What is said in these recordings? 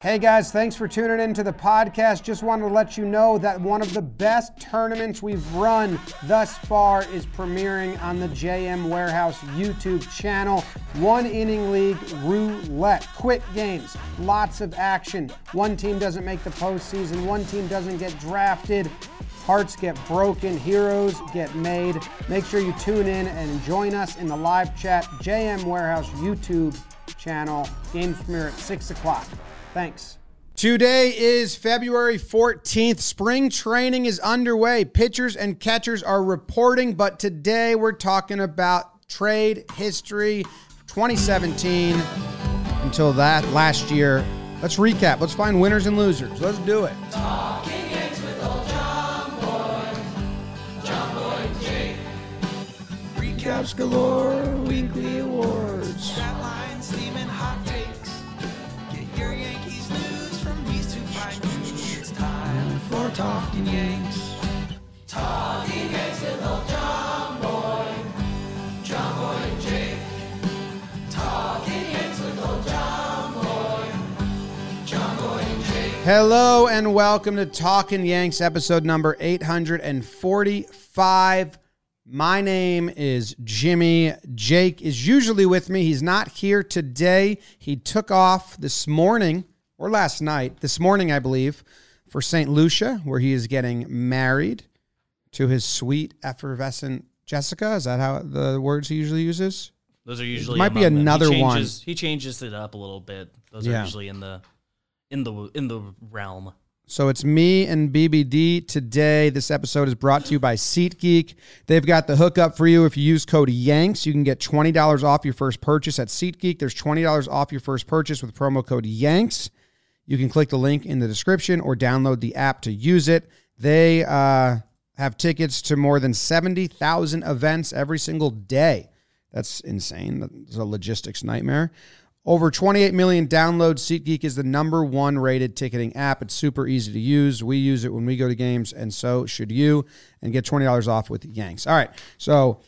Hey guys, thanks for tuning in to the podcast. Just wanted to let you know that one of the best tournaments we've run thus far is premiering on the JM Warehouse YouTube channel. One inning league roulette, quick games, lots of action. One team doesn't make the postseason, one team doesn't get drafted. Hearts get broken, heroes get made. Make sure you tune in and join us in the live chat, JM Warehouse YouTube channel. Games premiere at 6 o'clock. Thanks. Today is February 14th. Spring training is underway. Pitchers and catchers are reporting, but today we're talking about trade history 2017 until that last year. Let's recap. Let's find winners and losers. Let's do it. Recaps galore, weekly awards. For talking Yanks. Talking Yanks with old John Boy. John Boy and Jake. Talking Yanks with old John Boy. John Boy and Jake. Hello and welcome to Talking Yanks, episode number 845. My name is Jimmy. Jake is usually with me. He's not here today. He took off this morning or last night, this morning, I believe, for St. Lucia, where he is getting married to his sweet, effervescent Jessica. Is that how the words he usually uses? Those are usually might be among them. another he one. He changes it up a little bit. Those Yeah. are usually in the in the in the realm. So it's me and BBD today. This episode is brought to you by SeatGeek. They've got the hookup for you. If you use code YANKS, you can get $20 off your first purchase at SeatGeek. There's $20 off your first purchase with promo code YANKS. You can click the link in the description or download the app to use it. They uh, have tickets to more than 70,000 events every single day. That's insane. That's a logistics nightmare. Over 28 million downloads. SeatGeek is the number one rated ticketing app. It's super easy to use. We use it when we go to games, and so should you. And get $20 off with Yanks. All right. So,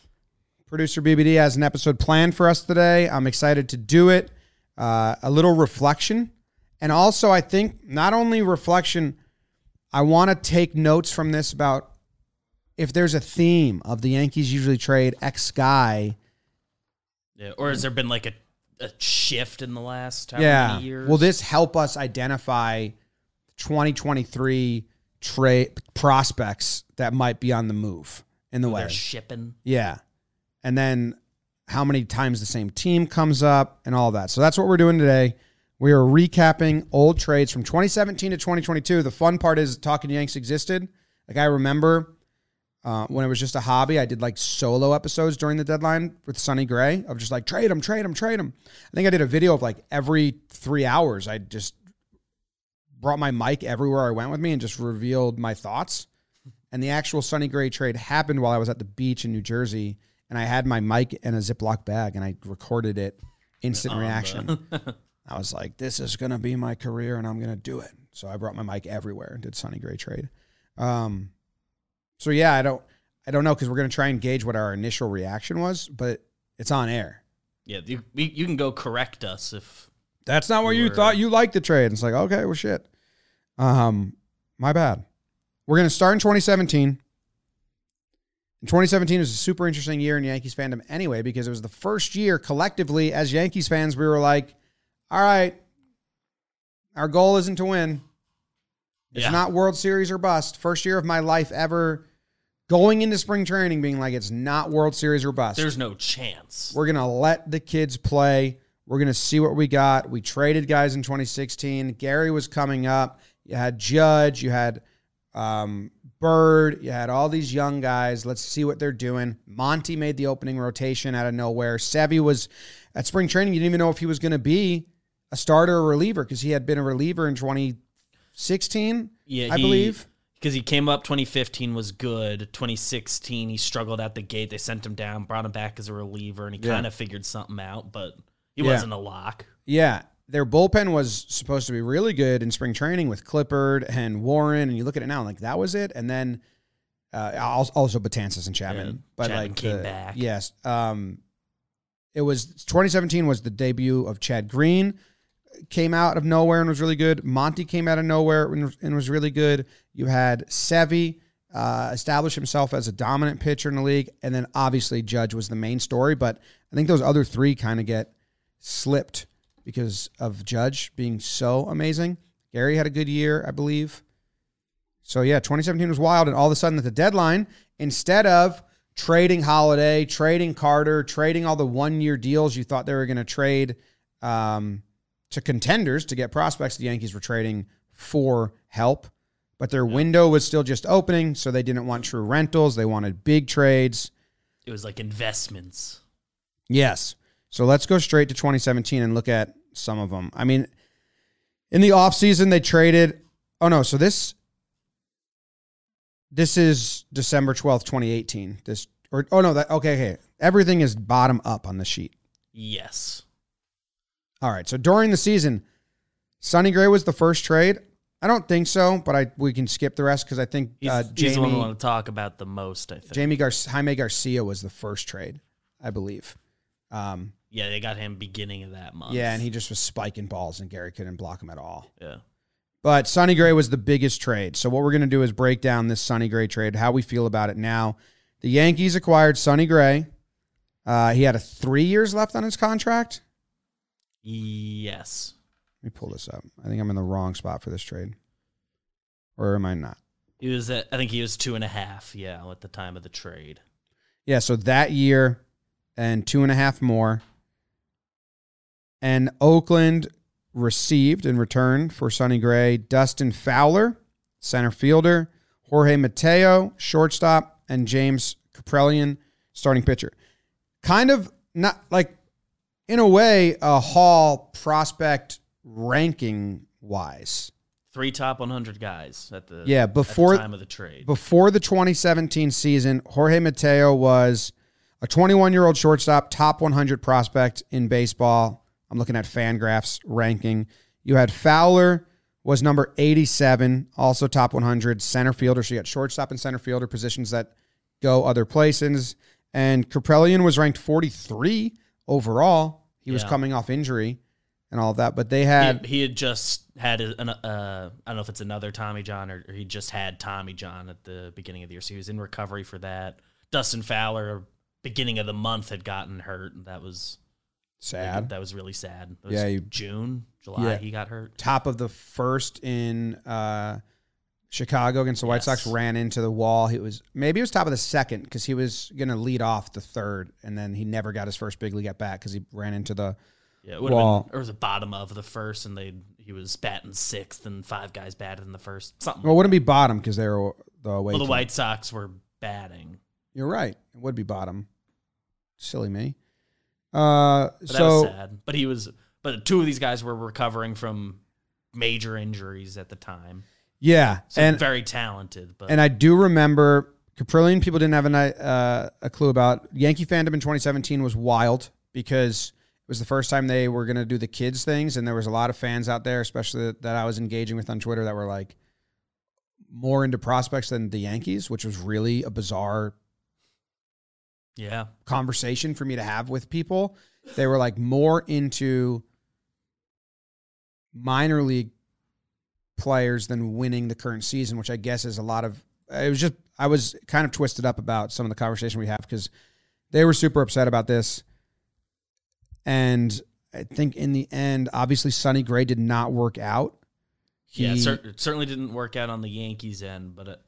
producer BBD has an episode planned for us today. I'm excited to do it. Uh, a little reflection. And also, I think not only reflection, I want to take notes from this about if there's a theme of the Yankees usually trade X guy. Yeah. Or has there been like a, a shift in the last yeah. many years? Will this help us identify 2023 trade prospects that might be on the move in the way? they're shipping. Yeah. And then how many times the same team comes up and all that. So that's what we're doing today. We are recapping old trades from 2017 to 2022. The fun part is Talking Yanks existed. Like I remember uh, when it was just a hobby, I did like solo episodes during the deadline with Sonny Gray of just like trade them, trade them, trade them. I think I did a video of like every three hours. I just brought my mic everywhere I went with me and just revealed my thoughts. And the actual Sonny Gray trade happened while I was at the beach in New Jersey, and I had my mic in a Ziploc bag and I recorded it. Instant reaction. I was like, "This is gonna be my career, and I'm gonna do it." So I brought my mic everywhere and did Sonny Gray trade. Um, so yeah, I don't, I don't know because we're gonna try and gauge what our initial reaction was, but it's on air. Yeah, you, you can go correct us if That's not what you thought you liked the trade. It's like, okay, well, shit. Um, my bad. We're gonna start in 2017. And 2017 was a super interesting year in Yankees fandom anyway, because it was the first year collectively as Yankees fans, we were like, all right, our goal isn't to win. It's Yeah. not World Series or bust. First year of my life ever going into spring training being like, it's not World Series or bust. there's no chance. We're going to let the kids play. We're going to see what we got. We traded guys in 2016. Gary was coming up. You had Judge. You had um, Bird. You had all these young guys. Let's see what they're doing. Monty made the opening rotation out of nowhere. Sevy was at spring training. You didn't even know if he was going to be a starter or reliever because he had been a reliever in 2016, Yeah, I he- believe. because he came up 2015 was good 2016 he struggled out the gate they sent him down brought him back as a reliever and he Yeah. kind of figured something out but he Yeah. wasn't a lock Yeah. Their bullpen was supposed to be really good in spring training with Clippard and Warren, and you look at it now, like that was it. And then uh, also Betances and Chapman, Yeah, but Chapman like came the- back. Yes, um, it was 2017 was the debut of Chad Green. Came out of nowhere and was really good. Monty came out of nowhere and, was really good. You had Sevi uh, establish himself as a dominant pitcher in the league, and then obviously Judge was the main story. But I think those other three kind of get slipped because of Judge being so amazing. Gary had a good year, I believe. So yeah, 2017 was wild, and all of a sudden at the deadline, instead of trading Holiday, trading Carter, trading all the one-year deals you thought they were going to trade um, to contenders to get prospects, the Yankees were trading for help, but their window was still just opening, so they didn't want true rentals. They wanted big trades. It was like investments. Yes. So let's go straight to 2017 and look at some of them. I mean, in the offseason, they traded. Oh, no. So this. This is December 12th, 2018. This or oh no, that okay, okay. Everything is bottom up on the sheet. Yes. All right. So during the season, Sonny Gray was the first trade. I don't think so, but I we can skip the rest because I think He's, uh, he's the one we Jamie want to talk about the most, I think. Jamie Gar- Jaime Garcia was the first trade, I believe. Um, Yeah, they got him beginning of that month. yeah, and he just was spiking balls, and Gary couldn't block him at all. Yeah. But Sonny Gray was the biggest trade. So what we're going to do is break down this Sonny Gray trade, how we feel about it now. The Yankees acquired Sonny Gray. Uh, he had a three years left on his contract. Yes. Let me pull this up. I think I'm in the wrong spot for this trade, or am I not? He was at, I think he was two and a half, yeah, at the time of the trade. Yeah, so that year and two and a half more. And Oakland received in return for Sonny Gray Dustin Fowler, center fielder, Jorge Mateo, shortstop, and James Kaprielian, starting pitcher. Kind of not like, in a way, a Hall prospect ranking wise. Three top 100 guys at the Yeah, at the before- time of the trade. Before the 2017 season, Jorge Mateo was a 21 year old shortstop, top 100 prospect in baseball. I'm looking at Fangraphs ranking. You had Fowler was number 87, also top 100 center fielder. So you got shortstop and center fielder positions that go other places. And Kaprielian was ranked 43 overall. He was coming off injury and all of that, but they had he had just had a- an, uh, I don't know if it's another Tommy John or, or he just had Tommy John at the beginning of the year, so he was in recovery for that. Dustin Fowler, beginning of the month, had gotten hurt, and that was sad. That was really sad. It was Yeah, you- June, July, Yeah. he got hurt. top of the first in uh, Chicago against the White Yes. Sox ran into the wall. He was maybe it was top of the second because he was going to lead off the third, and then he never got his first big league at bat because he ran into the. Yeah, it Well- been, or was the bottom of the first, and they he was batting sixth, and five guys batted in the first. Something. Well, it wouldn't be bottom because they were the away. well, the. White Sox were batting. You're right. It would be bottom. Silly me. Uh, But that was so sad. But he was. But two of these guys were recovering from major injuries at the time. Yeah, So and very talented. But And I do remember Kaprielian people didn't have a, uh, a clue about. Yankee fandom in 2017 was wild because it was the first time they were going to do the kids things. And there was a lot of fans out there, especially that, that I was engaging with on Twitter, that were like more into prospects than the Yankees, which was really a bizarre yeah, conversation for me to have with people. They were like more into minor league players than winning the current season, which I guess is a lot of. It was just I was kind of twisted up about some of the conversation we have because they were super upset about this, and I think in the end, obviously Sonny Gray did not work out. yeah. He- Cer- it certainly didn't work out on the Yankees end, but it,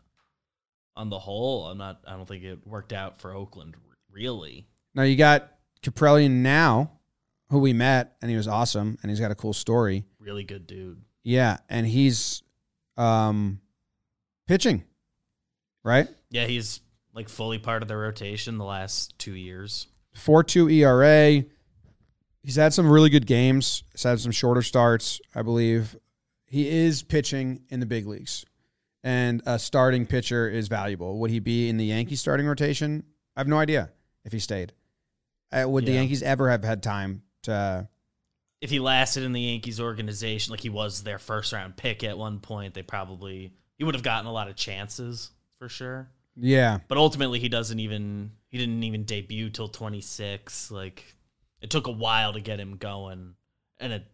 on the whole, I'm not. I don't think it worked out for Oakland. Really, Now you got Kaprielian now, who we met, and he was awesome, and he's got a cool story. really good dude. Yeah, and he's um pitching, right? Yeah, he's like fully part of the rotation the last two years. Four two ERA. He's had some really good games. He's had some shorter starts, I believe. He is pitching in the big leagues, and a starting pitcher is valuable. Would he be in the Yankees starting rotation? I have no idea if he stayed. Uh, would the Yankees ever have had time to? If he lasted in the Yankees organization, like he was their first round pick at one point, they probably he would have gotten a lot of chances for sure. Yeah, But ultimately, he doesn't even he didn't even debut till 26. Like it took a while to get him going, and it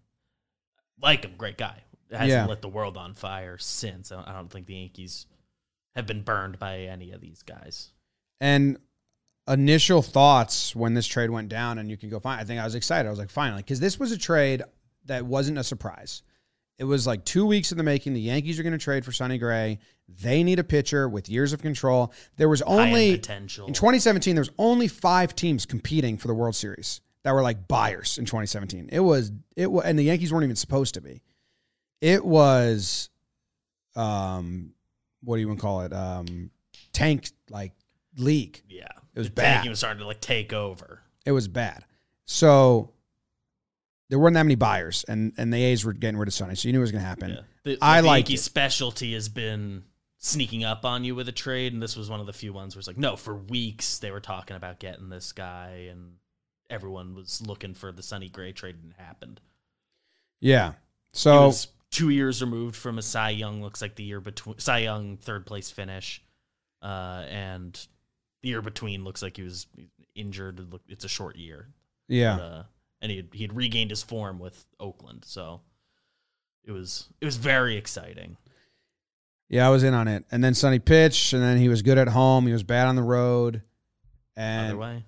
like him, great guy. Hasn't Yeah. lit the world on fire since. I don't, I don't think the Yankees have been burned by any of these guys. And initial thoughts when this trade went down, and you can go find. I think I was excited. I was like, finally, because this was a trade that wasn't a surprise. It was like two weeks in the making. The Yankees are going to trade for Sonny Gray. They need a pitcher with years of control. There was only potential. in 2017. There was only five teams competing for the World Series that were like buyers in 2017. It was it was, and the Yankees weren't even supposed to be. It was, um, what do you want to call it? Um, tank like league. yeah, It was the bad. tanking was starting to like take over. It was bad. So there weren't that many buyers, and and the A's were getting rid of Sonny, so you knew it was going to happen. Yeah. The, I the liked Yankees specialty has been sneaking up on you with a trade, and this was one of the few ones where it's like, no, for weeks they were talking about getting this guy, and everyone was looking for the Sonny Gray trade, and it happened. Yeah. So two years removed from a Cy Young. Looks like the year between Cy Young third place finish, uh, and the year between looks like he was injured. It's a short year. yeah, But, uh, and he had, he had regained his form with Oakland, so it was it was very exciting. yeah, I was in on it, and then Sonny pitched, and then he was good at home. He was bad on the road, Other and way,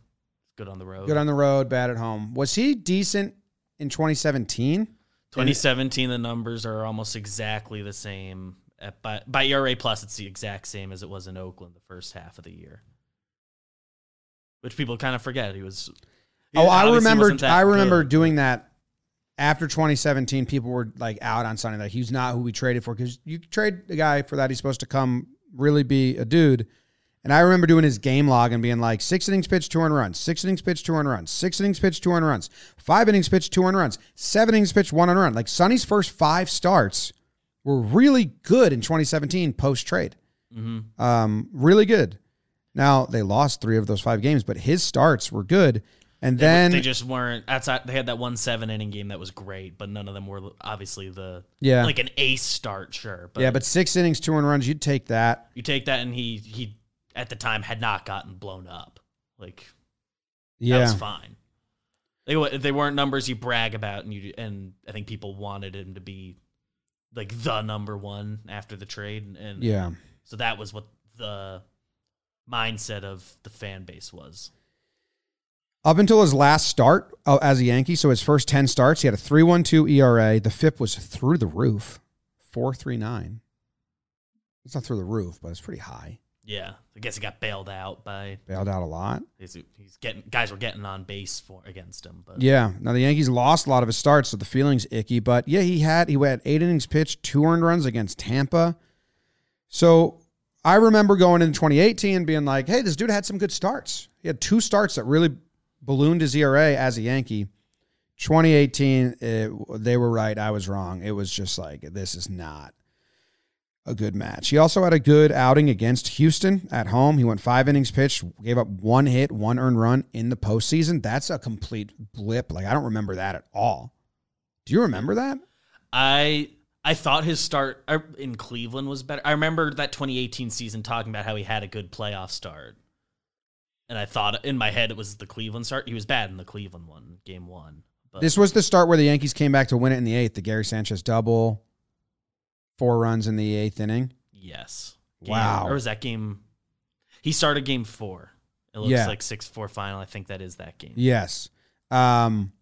good on the road. good on the road, bad at home. Was he decent in 2017? 2017, the numbers are almost exactly the same. At, by by ERA plus, it's the exact same as it was in Oakland the first half of the year, which people kind of forget. He was. Oh, I remember. I remember good. doing that after 2017. People were like out on Sonny, like he's not who we traded for because you trade a guy for that. He's supposed to come really be a dude. And I remember doing his game log and being like six innings pitched, two earned runs, six innings pitched, two earned runs, six innings pitched, two earned runs, five innings pitched, two earned runs, seven innings pitched, one earned run. Like Sonny's first five starts were really good in 2017 post trade. Mhm. Um, really good. Now they lost three of those five games, but his starts were good. And They, then they just weren't. Outside, they had that one seven inning game that was great, but none of them were obviously the Yeah. like an ace start. Sure, but yeah, but six innings, two earned runs, you'd take that. you take that, and he he at the time had not gotten blown up. Like that Yeah, was fine. They they weren't numbers you brag about, and you and I think people wanted him to be like the number one after the trade, and, and yeah. so that was what the mindset of the fan base was. Up until his last start uh, as a Yankee, so his first ten starts, he had a three one two ERA. The FIP was through the roof, four three nine. It's not through the roof, but it's pretty high. Yeah, I guess he got bailed out by Bailed out a lot. he's, he's getting guys were getting on base for against him, but Yeah. Now the Yankees lost a lot of his starts, so the feeling's icky. But yeah, he had he had eight innings pitched, two earned runs against Tampa. So I remember going into 2018 and being like, "Hey, this dude had some good starts. He had two starts that really ballooned his ERA as a Yankee." 2018, it, uh, they were right. I was wrong. It was just like this is not a good match. He also had a good outing against Houston at home. He went five innings pitched, gave up one hit, one earned run in the postseason. That's a complete blip. Like I don't remember that at all. Do you remember that? I I thought his start uh, in Cleveland was better. I remember that 2018 season talking about how he had a good playoff start. And I thought in my head it was the Cleveland start. He was bad in the Cleveland one, game 1. But This was the start where the Yankees came back to win it in the eighth. The Gary Sanchez double, four runs in the eighth inning. yes. Game- Wow. Or was that game He started game 4. It looks Yeah. like 6-4 final. I think that is that game. Yes. Um,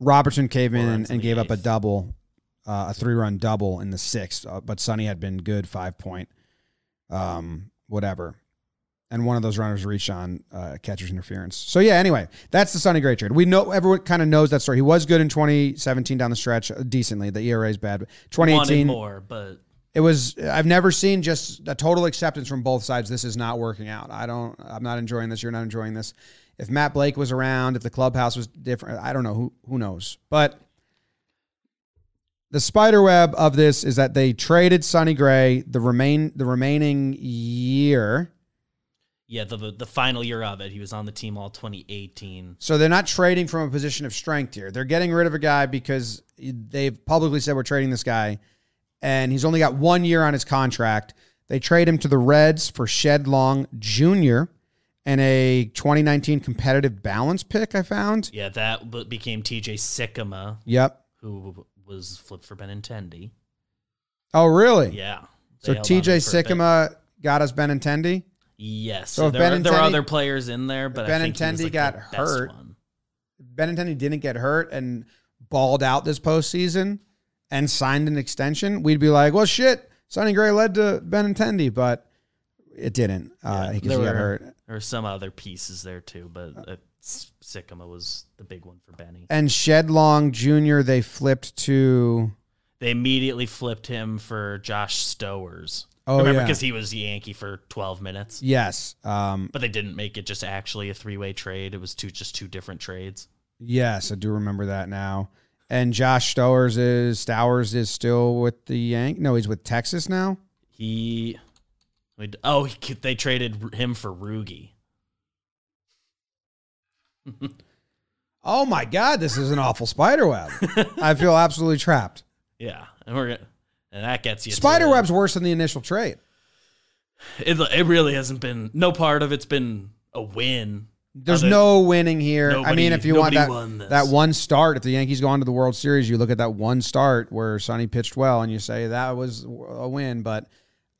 Robertson came Four in and, and gave up a double, uh, a three run double in the sixth. Uh, but Sonny had been good, five point, um, whatever. And one of those runners reached on uh, catcher's interference. So yeah. Anyway, that's the Sonny Gray trade. We know everyone kind of knows that story. He was good in 2017 down the stretch, uh, decently. The ERA is bad. But Wanted 2018, more, but it was. I've never seen just a total acceptance from both sides. This is not working out. I don't. I'm not enjoying this. You're not enjoying this. If Matt Blake was around, if the clubhouse was different, I don't know. Who who knows? But the spider web of this is that they traded Sonny Gray the remain the remaining year. yeah, the the final year of it, he was on the team all 2018. So they're not trading from a position of strength here. They're getting rid of a guy because they've publicly said we're trading this guy, and he's only got one year on his contract. They trade him to the Reds for Shed Long Jr. and a 2019 competitive balance pick. I found. Yeah, that became TJ Sikkema, Yep. who was flipped for Benintendi. Oh, really? Yeah. So TJ for a bit. Sikkema got us Benintendi. Yes. So So there, were, there were Benintendi- other players in there, but I think he Benintendi like, got hurt. one. Benintendi didn't get hurt and balled out this postseason and signed an extension, we'd be like, well, shit, Sonny Gray led to Benintendi, but it didn't uh, Yeah, because there he got hurt. There were some other pieces there too, but uh, S- Sikkema was the big one for Benny. And Shed Long Jr., they flipped to. They immediately flipped him for Josh Stowers. Oh, Remember, yeah. because he was Yankee for 12 minutes. Yes. Um, But they didn't make it just actually a three way trade. It was two just two different trades. yes, I do remember that now. And Josh Stowers is Stowers is still with the Yank. No, he's with Texas now. He, oh, he, they traded him for Rugi. Oh my God, this is an awful spider web. I feel absolutely trapped. Yeah, and we're gonna, and that gets you. Spider web's worse than the initial trade. It, it really hasn't been. No part of it's been a win. There's Other- no winning here. I mean, if you want that that one start, if the Yankees go on to the World Series, you look at that one start where Sonny pitched well, and you say that was a win. But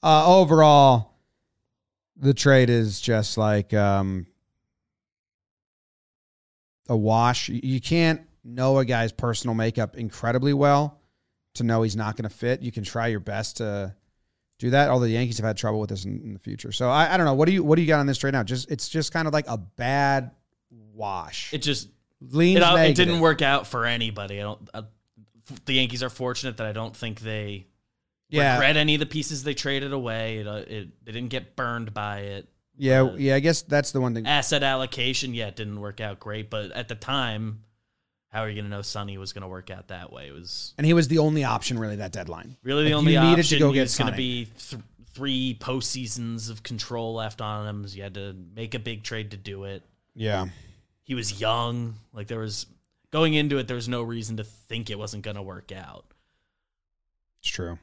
uh, overall, the trade is just like um, a wash. You- can't know a guy's personal makeup incredibly well to know he's not going to fit. You can try your best to do that. Although the Yankees have had trouble with this in, in the future, so I, I don't know. What do you what do you got on this trade now? Just it's just kind of like a bad wash. It just leans it, it didn't work out for anybody. I don't. I, the Yankees are fortunate that I don't think they Yeah, regret any of the pieces they traded away. It, uh, it they didn't get burned by it. Yeah, uh, yeah. I guess that's the one thing. Asset allocation, yeah, it didn't work out great. But at the time, how are you going to know Sonny was going to work out that way? It was And he was the only option really that deadline. really the Like, only you needed to option. go get was going to be th- three postseasons of control left on him. So you had to make a big trade to do it. Yeah, He was young. Like there was going into it, there was no reason to think it wasn't going to work out. it's true.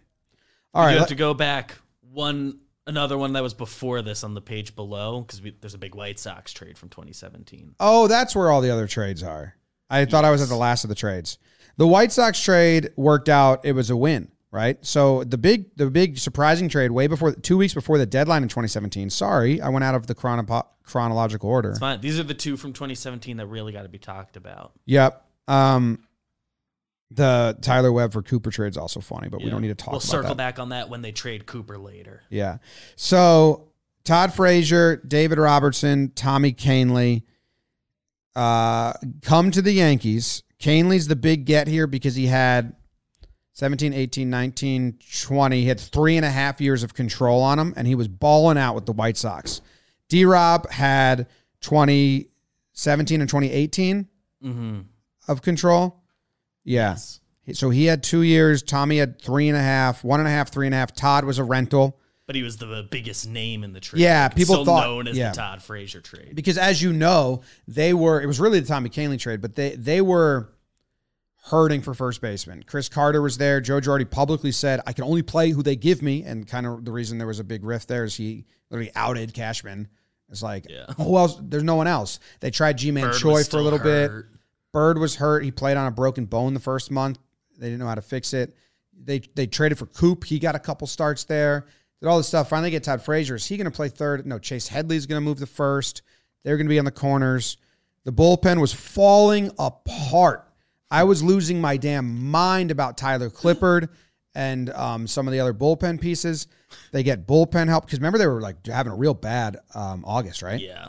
All you right, have let- to go back one another one that was before this on the page below because there's a big White Sox trade from 2017. oh, that's where all the other trades are. I thought I was at the last of the trades. The White Sox trade worked out. It was a win, right? So the big, the big surprising trade way before, two weeks before the deadline in 2017. Sorry, I went out of the chrono- chronological order. It's fine. These are the two from 2017 that really got to be talked about. Yep. Um, the Tyler Webb for Cooper trade is also funny, but we Yeah. don't need to talk about it. We'll about circle that. back on that when they trade Cooper later. Yeah. So Todd Frazier, David Robertson, Tommy Kahnle uh, come to the Yankees. Kahnle's the big get here because he had 17, 18, 19, 20. He had three and a half years of control on him, and he was balling out with the White Sox. D Rob had 2017 and 2018 Mm-hmm. of control. Yeah. So he had two years. Tommy had three and a half, one and a half, three and a half. Todd was a rental. But he was the biggest name in the trade. Yeah, Like, people still thought- known as yeah. the Todd Frazier trade. because as you know, they were it was really the Tommy Kahnle trade, but they they were hurting for first baseman. Chris Carter was there. Joe Girardi publicly said, "I can only play who they give me," and kind of the reason there was a big rift there is he literally outed Cashman. It's like, Yeah. oh well, there's no one else. They tried Ji-Man Choi for a still little bit. Bird was hurt. He played on a broken bone the first month. They didn't know how to fix it. They they traded for Coop. He got a couple starts there. Did all this stuff. Finally get Todd Frazier. Is he going to play third? No, Chase Headley's going to move to first. They're going to be on the corners. The bullpen was falling apart. I was losing my damn mind about Tyler Clippard and um, some of the other bullpen pieces. They get bullpen help because remember they were like having a real bad um, August, right? Yeah.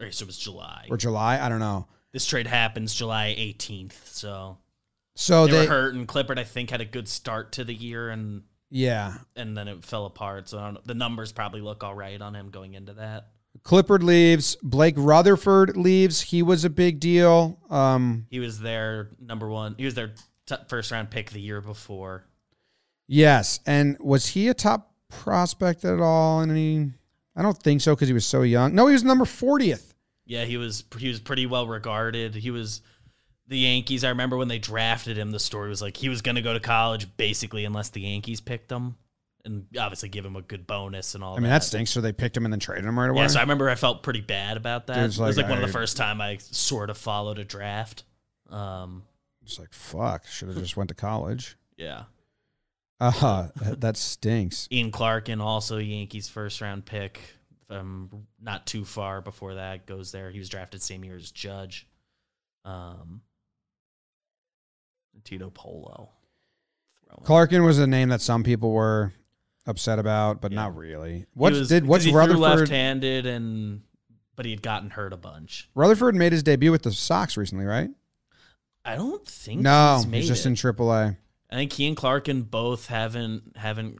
Okay, so it was July. Or July. I don't know. This trade happens July 18th. So So they, they, were hurt, and Clippard, I think, had a good start to the year, and yeah. and then it fell apart. So I don't, the numbers probably look all right on him going into that. Clippard leaves. Blake Rutherford leaves. He was a big deal. Um, He was their number one. He was their t- first round pick the year before. yes, and was he a top prospect at all? And any? I don't think so because he was so young. No, he was number fortieth. Yeah, he was he was pretty well regarded. He was the Yankees. I remember when they drafted him, the story was like he was going to go to college basically unless the Yankees picked him, and obviously give him a good bonus and all. That. I mean, that stinks. So they picked him and then traded him right away. Yeah, so I remember I felt pretty bad about that. Dude's it was like, like one of the first time I sort of followed a draft. Um, It's like fuck. Should have just went to college. Yeah. Uh huh. that stinks. Ian Clarkin also Yankees first round pick. From not too far before that goes there. He was drafted same year as Judge. Um, Tito Polo. Clarkin was a name that some people were upset about, but Yeah. not really. What was- did what's Rutherford? left-handed and but he had gotten hurt a bunch. Rutherford made his debut with the Sox recently, right? I don't think No, he's, he's, just it. in AAA. I think he and Clarkin both haven't haven't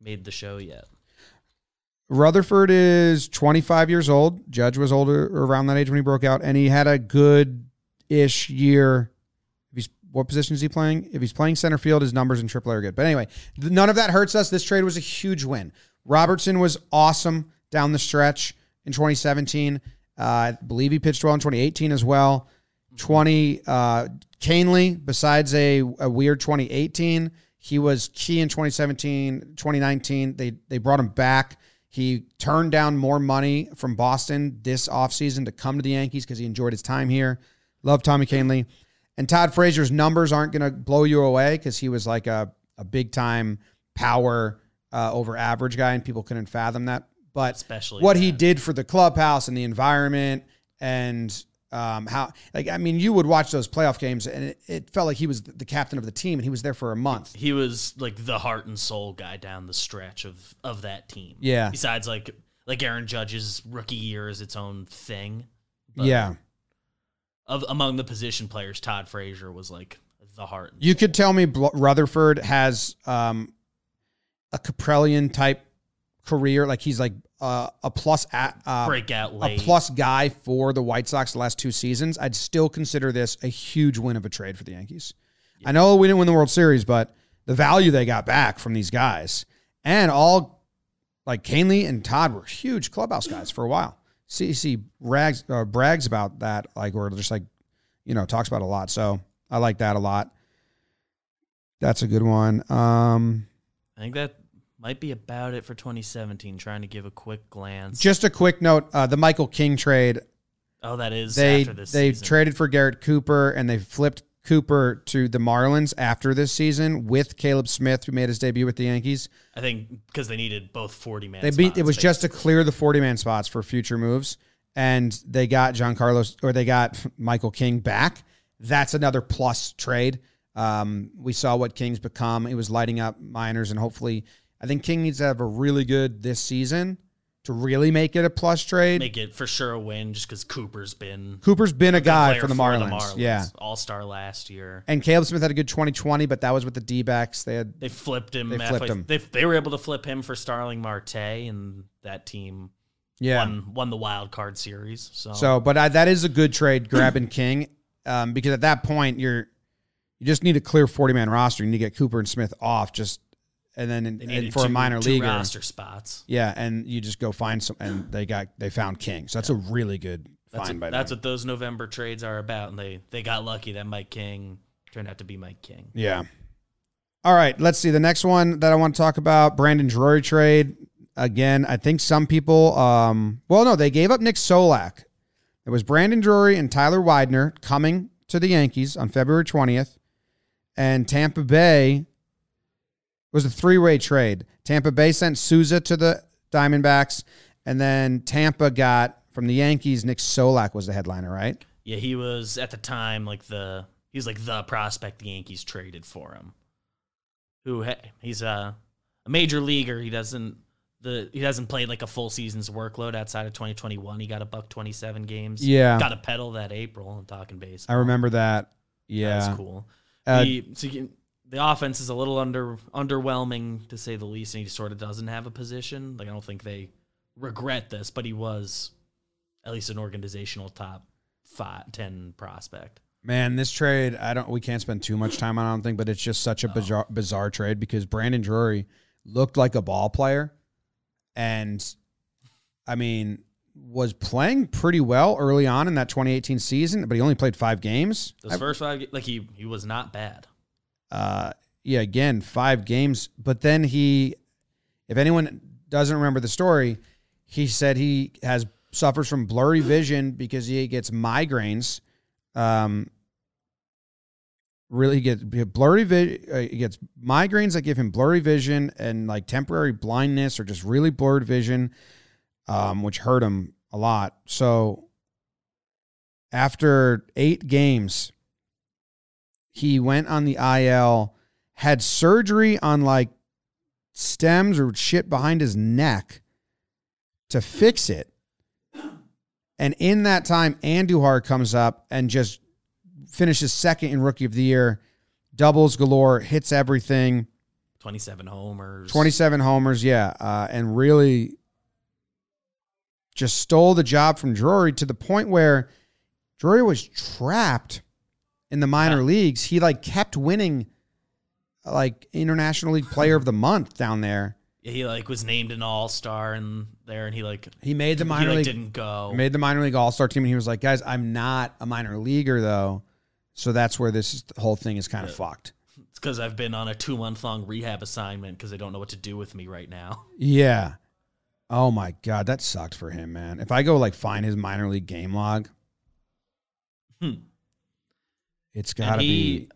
made the show yet. Rutherford is 25 years old. Judge was older around that age when he broke out, and he had a good ish year. He's what position is he playing? If he's playing center field, his numbers in AAA are good. But anyway, none of that hurts us. This trade was a huge win. Robertson was awesome down the stretch in 2017. Uh, I believe he pitched well in 2018 as well. 20 uh Kahnle, besides a, a weird 2018, he was key in 2017, 2019. They they brought him back. He turned down more money from Boston this offseason to come to the Yankees because he enjoyed his time here. Love Tommy Kahnle. And Todd Frazier's numbers aren't going to blow you away because he was like a, a big time power uh, over average guy, and people couldn't fathom that. But Especially what he did for the clubhouse and the environment and um, how like I mean you would watch those playoff games and it, it felt like he was the captain of the team and he was there for a month. He was like the heart and soul guy down the stretch of of that team. Yeah. Besides like like Aaron Judge's rookie year is its own thing. Yeah. Of among the position players, Todd Frazier was like the heart. And You soul. could tell me Bl- Rutherford has um, a Kaprielian type career like he's like uh, a plus at, uh, break out a plus guy for the White Sox the last two seasons, I'd still consider this a huge win of a trade for the Yankees. I know we didn't win the World Series, but the value they got back from these guys and all like Kahnle and Todd were huge clubhouse guys for a while. CC rags uh, brags about that, like or just like you know talks about a lot. So I like that a lot. That's a good one. Um, I think that might be about it for 2017. Trying to give a quick glance. just a quick note: uh, the Michael King trade oh, that is they after this they season. traded for Garrett Cooper and they flipped Cooper to the Marlins after this season with Caleb Smith, who made his debut with the Yankees. I think because they needed both 40 man. They beat it was just to clear the forty man spots for future moves, and they got John Carlos or they got Michael King back. That's another plus trade. Um, we saw what King's become. He was lighting up minors, and hopefully, I think King needs to have a really good this season to really make it a plus trade. make it for sure a win just because Cooper's been Cooper's been a good guy for the Marlins. Yeah. All star last year. And Caleb Smith had a good 2020, but that was with the D backs. They had They flipped him. They flipped him. They, they were able to flip him for Starling Marte, and that team yeah. won won the wild card series. So, So, but I, that is a good trade, grabbing King, um, because at that point you're you just need a clear 40 man roster. You need to get Cooper and Smith off, just and then and for a two- minor two leaguer, roster spots. yeah, and you just go find some, and they got they found King, so that's a really good That's, find what, by that's them. what those November trades are about, and they they got lucky that Mike King turned out to be Mike King. Yeah. All right, let's see the next one that I want to talk about. Brandon Drury trade again. I think some people, um, well, no, they gave up Nick Solak. It was Brandon Drury and Tyler Widener coming to the Yankees on February twentieth, and Tampa Bay was a three-way trade. Tampa Bay sent Souza to the Diamondbacks, and then Tampa got from the Yankees. Nick Solak was the headliner, right? Yeah, he was at the time like the he was like the prospect the Yankees traded for him. Who he's a a major leaguer. He doesn't the he hasn't played like a full season's workload outside of 2021. He got a buck 27 games. Yeah. got a pedal that April. I'm talking base. I remember that. Yeah, That's cool. Uh, He- so you- the offense is a little under underwhelming to say the least, and he sort of doesn't have a position. Like I don't think they regret this, but he was at least an organizational top five, 10 prospect. Man, this trade, I don't. We can't spend too much time on. I don't think, but it's just such a bizarre, bizarre trade because Brandon Drury looked like a ball player, and I mean, was playing pretty well early on in that 2018 season, but he only played five games. Those first five, like he he was not bad. Uh, yeah, again, five games, but then he, if anyone doesn't remember the story, he said he has suffers from blurry vision because he gets migraines. Um, really get blurry vision. Uh, he gets migraines that give him blurry vision and like temporary blindness or just really blurred vision, um, which hurt him a lot. So after eight games, he went on the IL, had surgery on like stems or shit behind his neck to fix it. And in that time, Andujar comes up and just finishes second in Rookie of the Year, doubles galore, hits everything, 27 homers. 27 homers, yeah, uh, and really just stole the job from Drury to the point where Drury was trapped in the minor Yeah. leagues. He like kept winning like International League Player of the Month down there. He like was named an all star and there, and he like He made the he minor like league didn't go. made the minor league all star team, and he was like, "Guys, I'm not a minor leaguer though." So that's where this whole thing is kind of fucked. It's because I've been on a two month long rehab assignment because they don't know what to do with me right now. Yeah. Oh my god, that sucked for him, man. If I go like find his minor league game log, Hmm. It's got to he- be.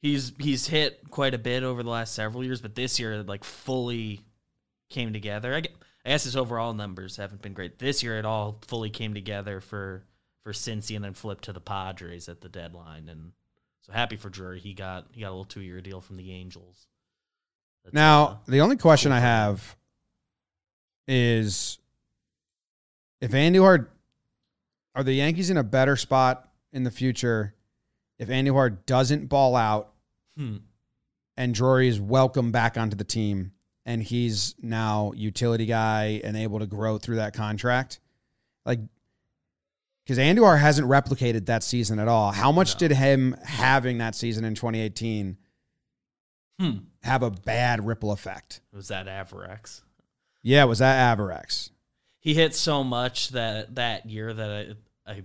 He's he's hit quite a bit over the last several years, but this year like fully came together. I, guess his overall numbers haven't been great. This year it all fully came together for for Cincy and then flipped to the Padres at the deadline. And so happy for Drury. He got he got a little two year deal from the Angels. That's, uh, Now, the only question I have is if Andy Andujar are the Yankees in a better spot in the future if Andujar doesn't ball out hmm. and Drury is welcome back onto the team and he's now utility guy and able to grow through that contract. Like because Andujar hasn't replicated that season at all. How much No. did him having that season in 2018 Hmm. have a bad ripple effect? was that Avarex. Yeah, was that Avarex? He hit so much that that year that I, I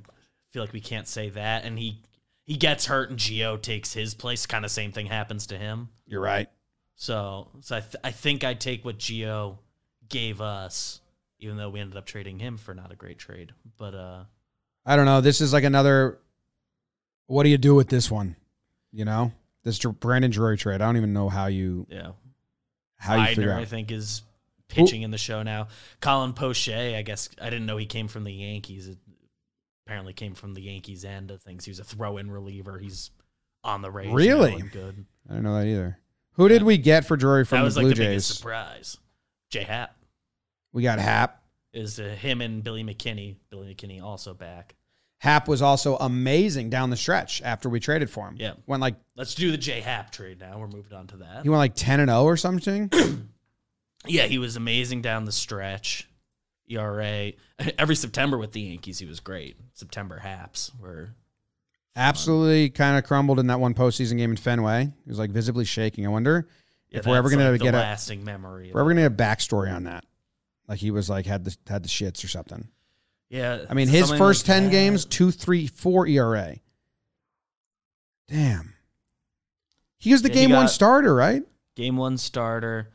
feel like we can't say that. And he he gets hurt and Gio takes his place. Kind of same thing happens to him. You're right. So so I th- I think I'd take what Gio gave us, even though we ended up trading him for not a great trade. But uh, I don't know. This is like another. What do you do with this one? You know, this Brandon Drury trade. I don't even know how you yeah, how you figure Widener, I think is pitching in the show now. Colin Poche, I guess I didn't know he came from the Yankees. It apparently came from the Yankees end of things. He was a throw-in reliever. He's on the Rays. now Really? and good. I don't know that either. Who did we get for Drury from that the was Blue like the biggest Jays? surprise. J Happ We got Happ. is uh, him and Billy McKinney. Billy McKinney also back. Happ was also amazing down the stretch after we traded for him. Yeah. went like Let's do the J Happ trade now. We're moving on to that. he went like ten and zero or something. Yeah, he was amazing down the stretch. ERA every September with the Yankees, he was great. September Happs were Absolutely, kind of crumbled in that one postseason game in Fenway. He was like visibly shaking. I wonder yeah, if we're ever gonna like, the get a lasting memory. we're ever gonna get a backstory on that. Like he was like had the had the shits or something. yeah, I mean, his first like ten that. games, two, three, four ERA. Damn. He was the Yeah, game one starter, right? game one starter.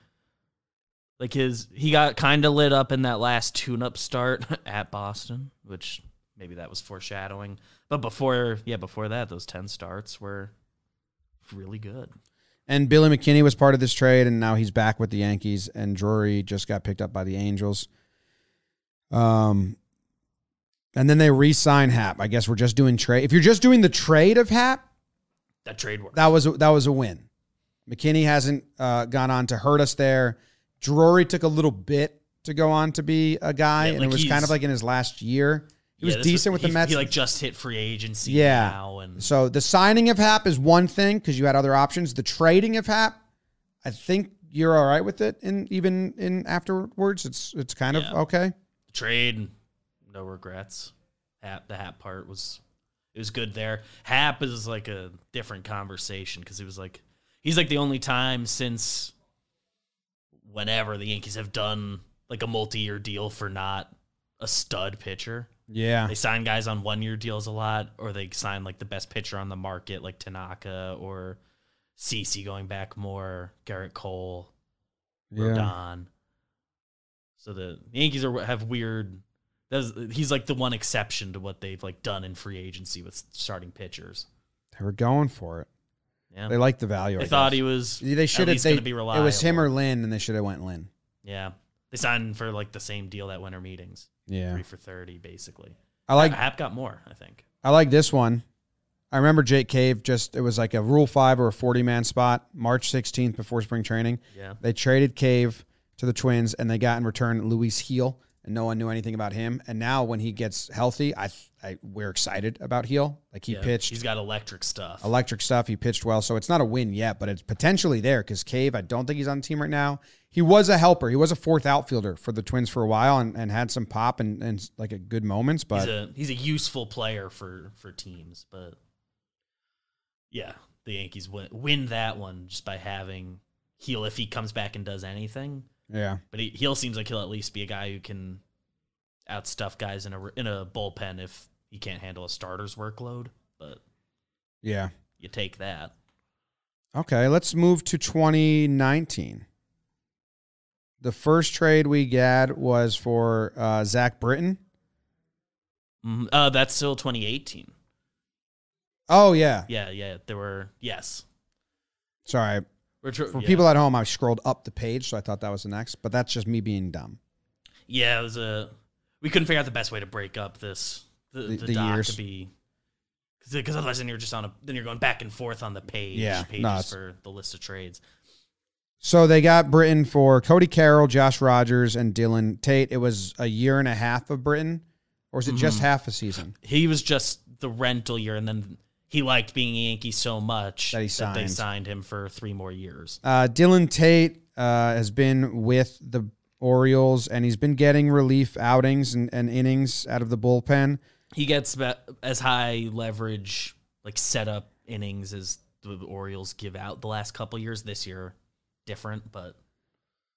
Like his, he got kind of lit up in that last tune-up start at Boston, which maybe that was foreshadowing. But before, yeah, before that, those ten starts were really good. And Billy McKinney was part of this trade, and now he's back with the Yankees. And Drury just got picked up by the Angels. Um, and then they re-sign Happ. I guess we're just doing trade. If you're just doing the trade of Happ, That trade worked. that was a, that was a win. McKinney hasn't uh, gone on to hurt us there. Drury took a little bit to go on to be a guy, Yeah, and like it was kind of like in his last year. He was Yeah, this decent with he, the Mets. He like just hit free agency Yeah. now, and So the signing of Happ is one thing because you had other options. The trading of Happ, I think you're all right with it. And even in afterwards, it's it's kind Yeah. of okay. trade, no regrets. Happ, the Happ part was it was good there. Happ is like a different conversation because he was like he's like the only time since whenever the Yankees have done like a multi-year deal for not a stud pitcher. Yeah, They sign guys on one-year deals a lot, or they sign like the best pitcher on the market, like Tanaka or CC going back more, Gerrit Cole. yeah. Rodon. So the Yankees are have weird. That's, he's like the one exception to what they've like done in free agency with starting pitchers. They were going for it. Yeah. They liked the value. They I thought guess. he was they should have. least They, going to be reliable. it was him or Lynn, and they should have went Lynn. yeah. They signed for like the same deal that winter meetings, Yeah, three for thirty, basically. I like Happ got more, I think. I like this one. I remember Jake Cave. Just it was like a Rule Five or a forty man spot. March sixteenth before spring training. Yeah. They traded Cave to the Twins, and they got in return Luis Gil, and no one knew anything about him. And now when he gets healthy, I, I we're excited about Gil. Like he Yeah. pitched He's got electric stuff. electric stuff. He pitched well, so it's not a win yet, but it's potentially there because Cave. I don't think he's on the team right now. He was a helper. He was a fourth outfielder for the Twins for a while, and, and had some pop and, and like a good moments. But he's a he's a useful player for for teams, but yeah, the Yankees win, win that one just by having Gil if he comes back and does anything. Yeah, But he, Gil seems like he'll at least be a guy who can outstuff guys in a in a bullpen if he can't handle a starter's workload. But yeah. you take that. Okay, let's move to 2019. The first trade we got was for uh, Zach Britton. Mhm. Uh, that's still 2018. Oh yeah, Yeah, yeah. There were yes. sorry. We're For yeah. people at home, I scrolled up the page, so I thought that was the next. But that's just me being dumb. Yeah, it was a. We couldn't figure out the best way to break up this the, The- the, the doc years. to be because otherwise then you're just on a then you're going back and forth on the page Yeah, pages no, for the list of trades. So they got Britton for Cody Carroll, Josh Rogers, and Dylan Tate. It was a year and a half of Britton, or was it just Mhm. half a season? He was just the rental year, and then he liked being a Yankee so much That he they signed. signed him for three more years. Uh, Dylan Tate uh, has been with the Orioles, and he's been getting relief outings and, and innings out of the bullpen. He gets as high leverage like setup innings as the Orioles give out the last couple years. This year, different, but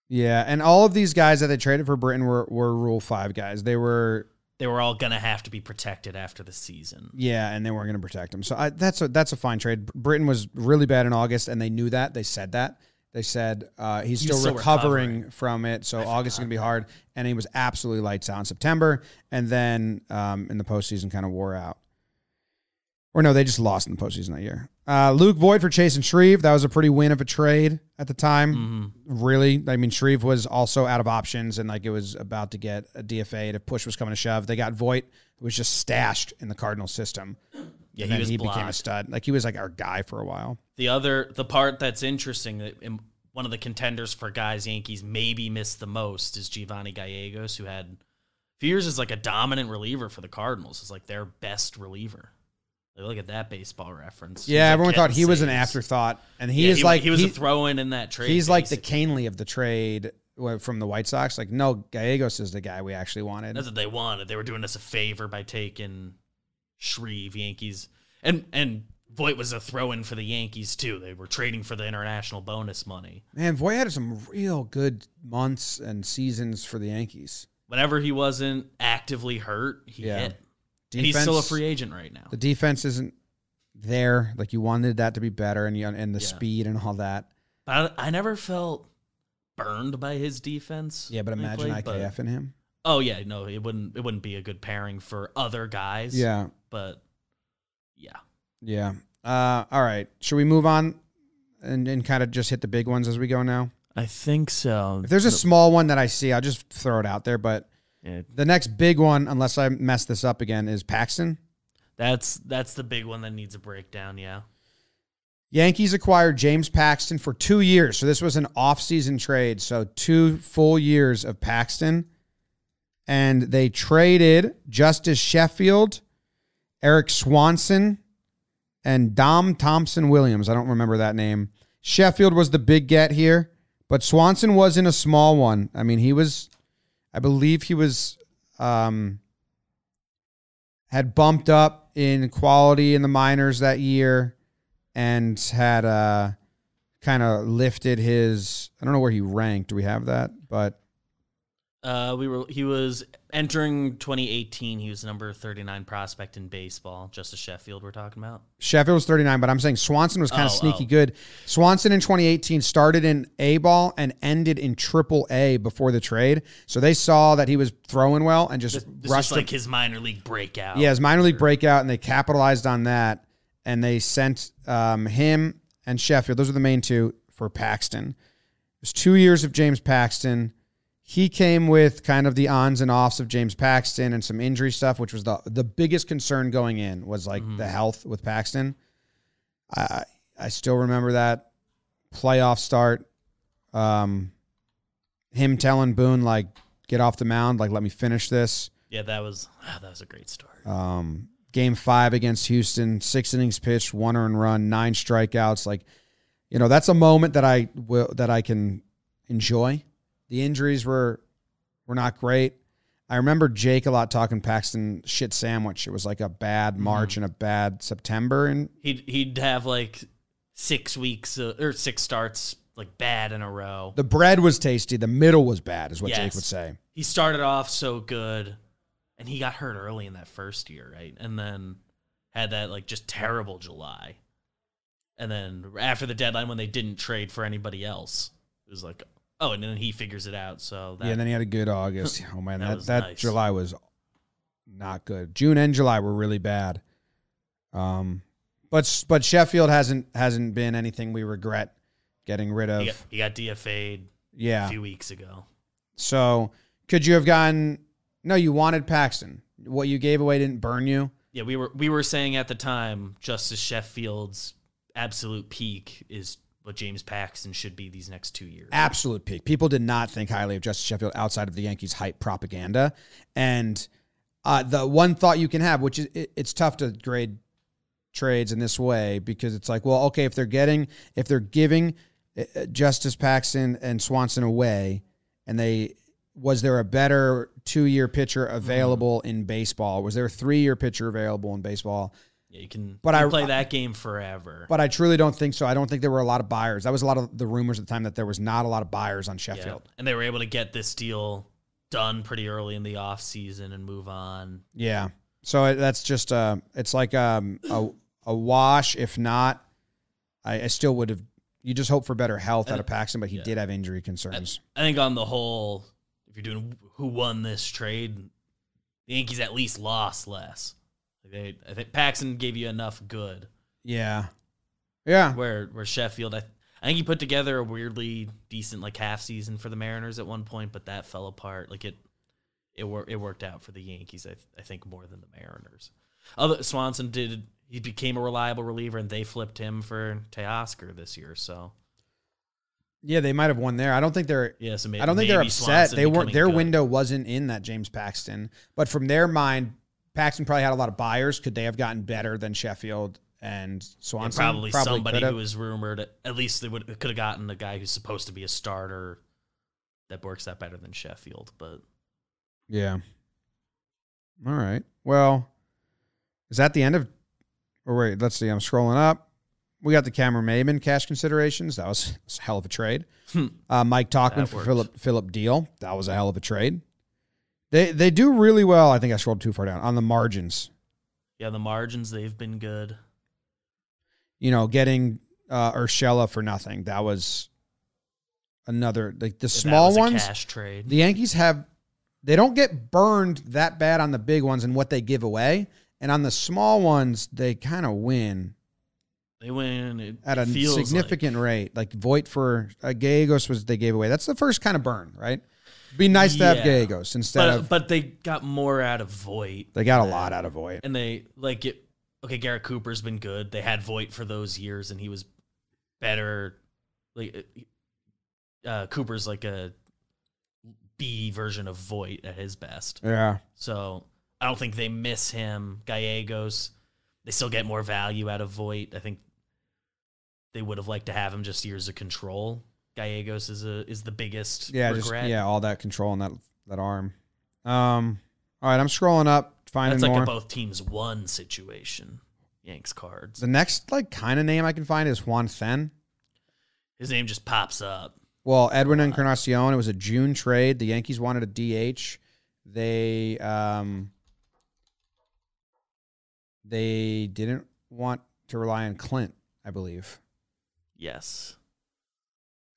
Yeah, and all of these guys that they traded for Britton were, were Rule Five guys. They were they were all gonna have to be protected after the season. yeah, and they weren't going to protect him. So I, that's a that's a fine trade. Britton was really bad in August, and they knew that. They said that. They said uh, he's He still, still recovering, recovering. from it, so I August is going to be hard. And he was absolutely lights out in September, and then um, in the postseason, kind of wore out. Or no, they just lost in the postseason that year. Uh, Luke Voit for Chasen Shreve. That was a pretty win of a trade at the time. Mhm. Really, I mean, Shreve was also out of options, and like it was about to get a DFA. The push was coming to shove. They got Voit, who was just stashed in the Cardinal system. Yeah, and he he became a stud. Like he was like our guy for a while. The other, the part that's interesting that one of the contenders for guys Yankees maybe missed the most is Giovanni Gallegos, who had years as like a dominant reliever for the Cardinals. Is like their best reliever. Like, look at that baseball reference. He's, Yeah, like, everyone thought getting he was an saves. afterthought, and he Yeah, is like he was he- a throw in in that trade. he's like the basically. Kahnle of the trade uh, from the White Sox. Like, no, Gallegos is the guy we actually wanted. That's what they wanted. They were doing us a favor by taking Shreve Yankees, and and Voit was a throw in for the Yankees too. They were trading for the international bonus money. Man, Voit had some real good months and seasons for the Yankees. Whenever he wasn't actively hurt, he Yeah. hit. And he's still a free agent right now. The defense isn't there. Like you wanted that to be better, and you, and the Yeah. speed and all that. But I, I never felt burned by his defense. Yeah, but imagine played, IKF in him. oh yeah, no, it wouldn't. It wouldn't be a good pairing for other guys. Yeah, but yeah, yeah. Uh, all right, should we move on and, and kind of just hit the big ones as we go now? I think so. If there's a small one that I see, I'll just throw it out there. But Yeah, the next big one, unless I mess this up again, is Paxton. that's that's the big one that needs a breakdown. Yeah. Yankees acquired James Paxton for two years. So this was an off-season trade. So two full years of Paxton. And they traded Justice Sheffield, Erik Swanson, and Dom Thompson Williams. I don't remember that name. Sheffield was the big get here, but Swanson was in a small one. I mean, he was, I believe he was, um, had bumped up in quality in the minors that year and had uh kind of lifted his I don't know where he ranked. Do we have that? But Uh, we were. He was entering 2018. He was number 39 prospect in baseball. Justice Sheffield, we're talking about. Sheffield was 39, but I'm saying Swanson was kind of Oh, sneaky oh. good. Swanson in 2018 started in A ball and ended in triple A before the trade. So they saw that he was throwing well and just This, rushed like his minor league breakout. Yeah, his minor league breakout, and they capitalized on that. And they sent um, him and Sheffield. Those are the main two for Paxton. It was two years of James Paxton. He came with kind of the ons and offs of James Paxton and some injury stuff, which was the the biggest concern going in was like the health with Paxton. I I still remember that playoff start. Um, him telling Boone like, "Get off the mound, like let me finish this." Yeah, that was ah, that was a great start. Um, game five against Houston, six innings pitched, one earned run, nine strikeouts. Like, you know, that's a moment that I will that I can enjoy. The injuries were were not great. I remember Jake a lot talking Paxton shit sandwich. It was like a bad March and a bad September, and He'd he'd have like six weeks uh, or six starts like bad in a row. the bread was tasty. The middle was bad, is what Jake would say. He started off so good, and he got hurt early in that first year, right? And then had that like just terrible July. And then after the deadline, when they didn't trade for anybody else, it was like, oh, and then he figures it out. So that, yeah, and then he had a good August. Oh man, That that was that nice. July was not good. June and July were really bad. Um, but but Sheffield hasn't hasn't been anything we regret getting rid of. he, got, he got DFA'd a yeah. few weeks ago. So could you have gotten? No, you wanted Paxton. What you gave away didn't burn you. Yeah, we were we were saying at the time, Justice Sheffield's absolute peak is what James Paxton should be these next two years. absolute peak. People did not think highly of Justice Sheffield outside of the Yankees hype propaganda. And uh, the one thought you can have, which is it, it's tough to grade trades in this way because it's like, well, okay, if they're getting, if they're giving uh, Justice Paxton and Swanson away, and they was there a better two year pitcher available in baseball? Was there a three year pitcher available in baseball? Yeah, you can, But you I- play that game forever. But I truly don't think so. I don't think there were a lot of buyers. That was a lot of the rumors at the time that there was not a lot of buyers on Yeah. Sheffield. And they were able to get this deal done pretty early in the off season and move on. Yeah. So that's just uh it's like um a a wash. If not, I, I still would have. You just hope for better health out of Paxton, but he yeah. did have injury concerns. I think on the whole, if you're doing who won this trade, the Yankees at least lost less. They, I think Paxton gave you enough good. Yeah. Yeah. Where where Sheffield, I, I think he put together a weirdly decent like half season for the Mariners at one point, but that fell apart. Like it, it wor- it worked out for the Yankees. I, I think more than the Mariners. Other Swanson did. He became a reliable reliever, and they flipped him for Teoscar this year. So Yeah, they might have won there. I don't think they're. yeah, so maybe, I don't think they're upset. Swanson They weren't. Their good. window wasn't in that James Paxton, but from their mind, Paxton probably had a lot of buyers. Could they have gotten better than Sheffield and And Swanson? probably, somebody could have. who was rumored. At least they would could have gotten a guy who's supposed to be a starter that works out better than Sheffield. But Yeah. All right. Well, is that the end of? Or wait, let's see. I'm scrolling up. We got the Cameron Maybin cash considerations. That was, that's a hell of a trade. Uh, Mike Tauchman for. Philip Philip Diehl. That was a hell of a trade. They they do really well. I think I scrolled too far down on the margins. yeah, the margins they've been good. You know, getting uh, Urshela for nothing. That was another like the small ones. cash trade. The Yankees have they don't get burned that bad on the big ones and what they give away, and on the small ones they kind of win They win at a significant rate. Like Voit for uh, Gallegos was they gave away. That's the first kind of burn, right? Be nice to have Yeah. Gallegos instead but of but they got more out of Voit, they got a lot out of Voit. and they like it. Okay, Garrett Cooper's been good. They had Voit for those years, and he was better. Like uh, Cooper's like a B version of Voit at his best. Yeah, So I don't think they miss him. Gallegos, they still get more value out of Voit. I think they would have liked to have him just years of control. Gallegos is a is the biggest yeah, just yeah, all that control on that that arm. Um, all right, I'm scrolling up, finding That's like more. a both teams won situation. Yanks cards. the next like kind of name I can find is Juan Then. His name just pops up. Well, Edwin Encarnacion, it was a June trade. The Yankees wanted a DH. They um they didn't want to rely on Clint, I believe. Yes.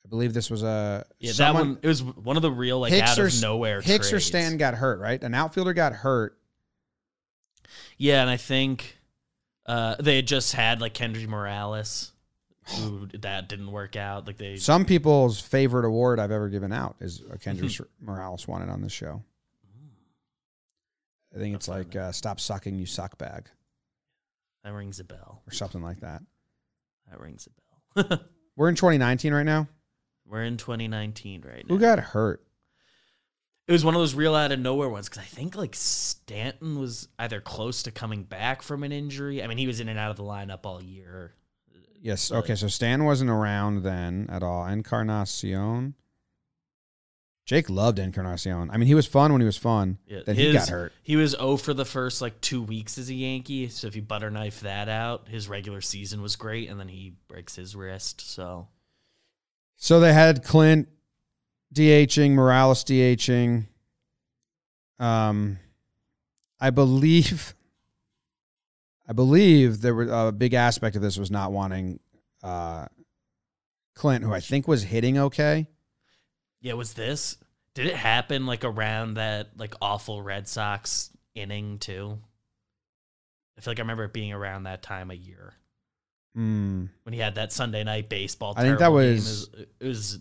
I believe this was a Yeah, someone- that one it was one of the real like Hicks out or of nowhere Hicks or. Stan got hurt, right? An outfielder got hurt. Yeah, and I think uh, they had just had like Kendry Morales Ooh, that didn't work out. Like they Some people's favorite award I've ever given out is a Kendrick Morales won it on this show. I think it's like uh, "Stop sucking, you suck bag" that rings a bell. or something like that. That rings a bell. We're in 2019 right now. We're in 2019 right now. Who got hurt? It was one of those real out of nowhere ones because I think like Stanton was either close to coming back from an injury. I mean, he was in and out of the lineup all year. Yes. But- Okay. So Stan wasn't around then at all. Encarnacion. Jake loved Encarnacion. I mean, he was fun when he was fun. Yeah, then he got hurt. He was 0 for the first like two weeks as a Yankee. So if you butter knife that out, his regular season was great, and then he breaks his wrist. So So they had Clint DHing, Morales DHing. Um, I believe, I believe there were a big aspect of this was not wanting uh, Clint, who I think was hitting okay. yeah, was this? Did it happen like around that like awful Red Sox inning too? I feel like I remember it being around that time of year Hmm. when he had that Sunday night baseball. I think that was- it was, it was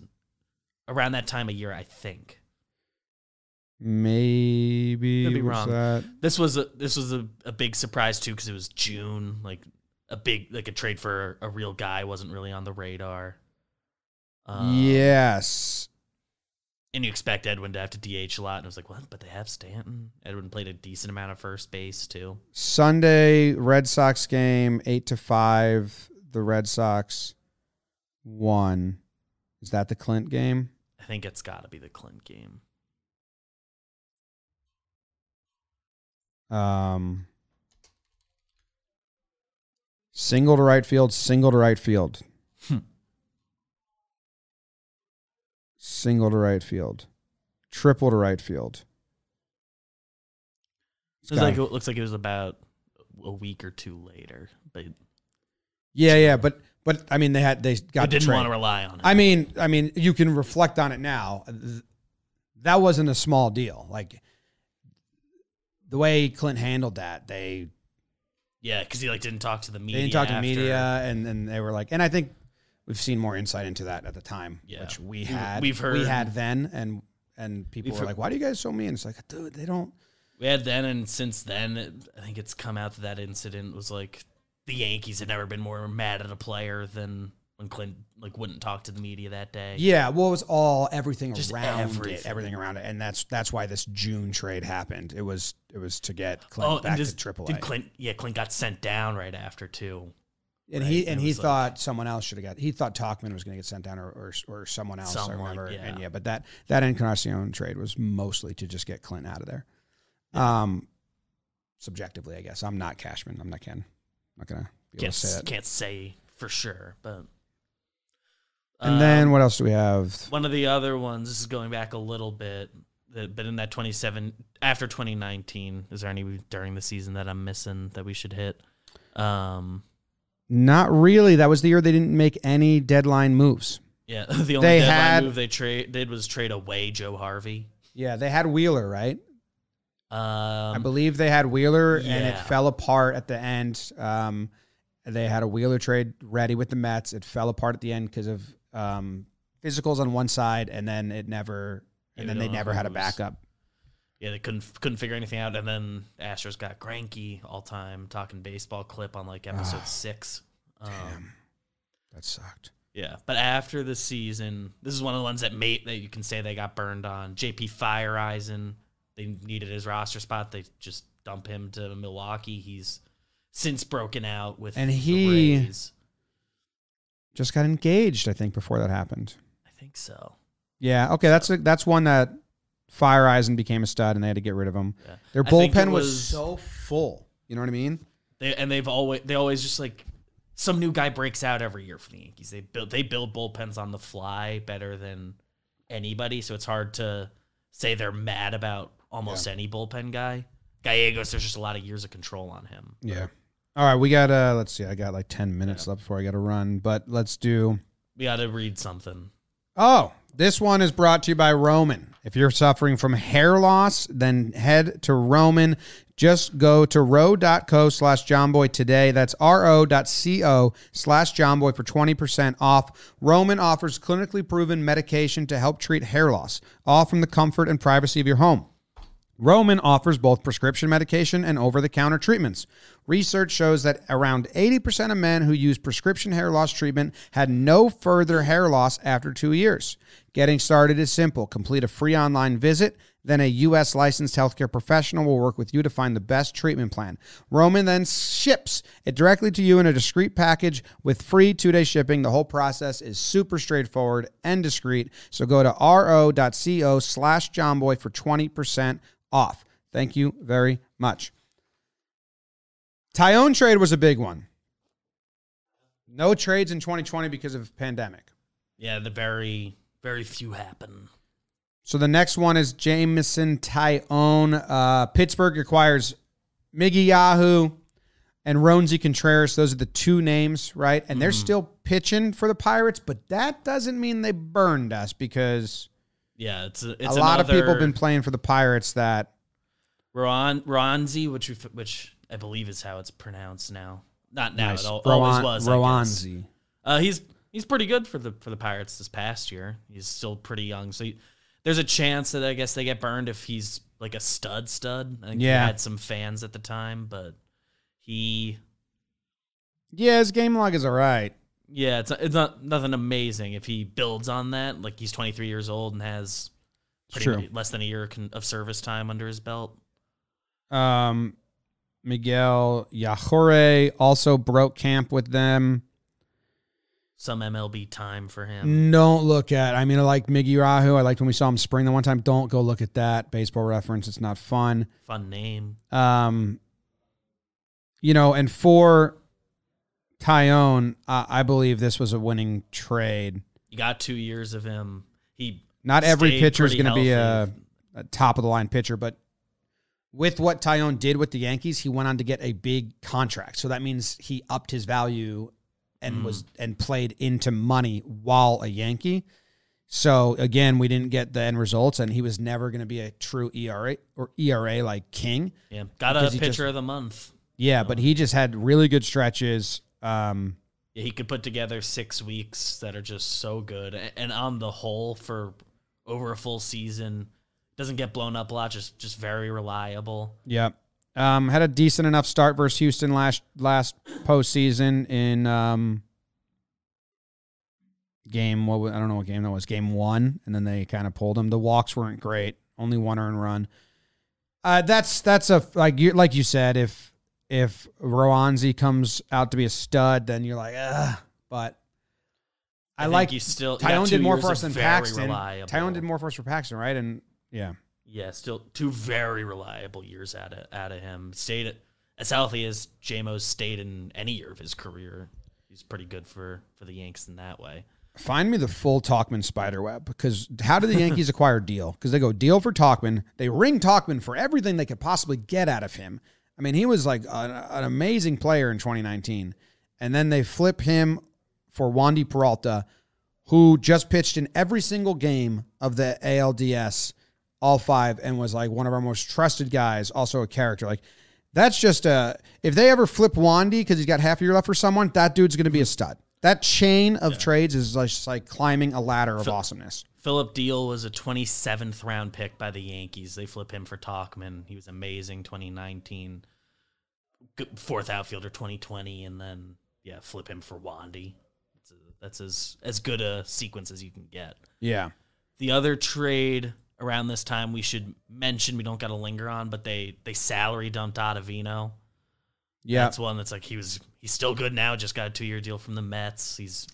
around that time of year. I think Maybe Could be wrong. that this was a this was a, a big surprise too because it was June. Like a big like a trade for a real guy wasn't really on the radar. Um, yes. And you expect Edwin to have to DH a lot, and it was like, what? But they have Stanton. Edwin played a decent amount of first base too. Sunday Red Sox game eight to five. The Red Sox won. Is that the Clint game? I think it's got to be the Clint game. Um, single to right field, single to right field. Hmm. Single to right field. Triple to right field. It was like it looks like it was about a week or two later, but yeah, yeah, but but I mean they had they got the didn't trade. want to rely on it. I mean, I mean, you can reflect on it now. That wasn't a small deal. Like the way Clint handled that, they yeah, because he like didn't talk to the they media. didn't talk to after. media, and then they were like, and I think we've seen more insight into that at the time, Yeah. which we had, we've heard we had then, and and people We've were heard- like, why do you guys so mean? It's like, dude, they don't. We had then, and since then, it, I think it's come out that that incident was like the Yankees had never been more mad at a player than when Clint like wouldn't talk to the media that day. Yeah, well, it was all everything Just around it, everything. everything around it, and that's that's why this June trade happened. It was it was to get Clint Oh, back to Triple did A. Clint? Yeah, Clint got sent down right after too. And Right, he and and he like- thought someone else should have got. He thought Tauchman was going to get sent down or, or or someone else. I remember. yeah. And yeah, but that that Encarnacion trade was mostly to just get Clint out of there. Um, subjectively, I guess I'm not Cashman. I'm not Ken. I'm not gonna be Can't to say that. can't say for sure, but. And then Um, what else do we have? One of the other ones, this is going back a little bit, but in that 27, after 2019, is there any during the season that I'm missing that we should hit? Um, Not really. That was the year they didn't make any deadline moves. yeah, the only They deadline had- move they trade did was trade away Joe Harvey. Yeah, they had Wheeler, right? Um, I believe they had Wheeler, and it fell apart at the end. Um, they had a Wheeler trade ready with the Mets. It fell apart at the end because of um, physicals on one side, and then it never, and Yeah, then they never had a backup. Yeah, they couldn't couldn't figure anything out, and then Astros got cranky all time talking baseball clip on like episode Ah, six. Um, Damn, that sucked. Yeah, but after the season, this is one of the ones that made that you can say they got burned on. JP Feyereisen, they needed his roster spot. They just dump him to Milwaukee. He's since broken out with And he-. Just got engaged, I think, before that happened. I think so. Yeah, okay, that's a, that's one that Feyereisen became a stud, and they had to get rid of him. Yeah. Their I think it bullpen was, was- so full. You know what I mean? They and they've always they always just like some new guy breaks out every year for the Yankees. They build they build bullpens on the fly better than anybody, so it's hard to say they're mad about almost any bullpen guy. Gallegos, there's just a lot of years of control on him. Yeah. All right, we got uh let's see, I got like 10 minutes left before I got to run, but let's do We got to read something. Oh, this one is brought to you by Roman. If you're suffering from hair loss, then head to Roman. Just go to ro.co slash jomboy today. That's ro.co slash jomboy for 20% off. Roman offers clinically proven medication to help treat hair loss, all from the comfort and privacy of your home. Roman offers both prescription medication and over the counter treatments. Research shows that around 80% of men who use prescription hair loss treatment had no further hair loss after two years. Getting started is simple. Complete a free online visit. Then a U.S. licensed healthcare professional will work with you to find the best treatment plan. Roman then ships it directly to you in a discreet package with free two day shipping. The whole process is super straightforward and discreet. So go to ro.co slash jomboy for 20% off. Thank you very much. Taillon trade was a big one. No trades in 2020 because of pandemic. Yeah, the very very few happen. So the next one is Jameson Taillon. Uh, Pittsburgh acquires Miggy Yajure and Roansy Contreras. Those are the two names, right? And they're still pitching for the Pirates, but that doesn't mean they burned us because Yeah, it's a, it's a lot of people have been playing for the Pirates that Ron Roansy, which we, which I believe is how it's pronounced now. Not now, Nice. it Rowan- always was. I guess. Roansy. Uh, he's he's pretty good for the for the Pirates this past year. He's still pretty young, so he, there's a chance that I guess they get burned if he's like a stud stud. I think Yeah. he had some fans at the time, but he Yeah, his game log is all right. Yeah, it's it's not nothing amazing if he builds on that. Like he's 23 years old and has pretty true. much less than a year of service time under his belt. Um, Miguel Yajure also broke camp with them. Some MLB time for him. Don't look at. I mean, I like Miggy Yajure. I liked when we saw him spring the one time. Don't go look at that baseball reference. It's not fun. Fun name. Um, you know, and for Taillon, uh, I believe this was a winning trade. You got two years of him. He Not every pitcher is going to be a, a top of the line pitcher, but with what Taillon did with the Yankees, he went on to get a big contract. So that means he upped his value and Mm. was and played into money while a Yankee. So again, we didn't get the end results, and he was never going to be a true ERA or ERA like King. yeah got a pitcher just- of the month. Yeah, but he just had really good stretches. Um, Yeah, he could put together six weeks that are just so good, and on the whole, for over a full season, doesn't get blown up a lot. Just just very reliable. Yeah. Um, had a decent enough start versus Houston last last postseason in um, game. What was, I don't know what game that was. Game one, and then they kind of pulled him. The walks weren't great. Only one earned run. Uh, that's that's a like you like you said. If if Roansy comes out to be a stud, then you're like, ah. But I, think like you still Taillon did more for us than Paxton. reliable. Taillon did more for us for Paxton, right? And yeah, Yeah, still two very reliable years out of out of him. Stayed as healthy as JMO's stayed in any year of his career. He's pretty good for for the Yanks in that way. Find me the full Tauchman spider web because how did the Yankees acquire Diehl? Because they go deal for Tauchman, they ring Tauchman for everything they could possibly get out of him. I mean, he was like an, an amazing player in 2019, and then they flip him for Wandy Peralta, who just pitched in every single game of the ALDS, all five, and was like one of our most trusted guys. Also a character, like. That's just a. If they ever flip Wandy because he's got half a year left for someone, that dude's going to be a stud. That chain of trades is like, just like climbing a ladder of awesomeness. Philip Diehl was a 27th round pick by the Yankees. They flip him for Tauchman. He was amazing 2019. Good fourth outfielder 2020 and then yeah, flip him for Wandy. That's, a, that's as as good a sequence as you can get. Yeah. The other trade around this time we should mention we don't got to linger on, but they they salary dumped Ottavino. Yeah. That's one that's like he was he's still good now, just got a 2-year deal from the Mets. He's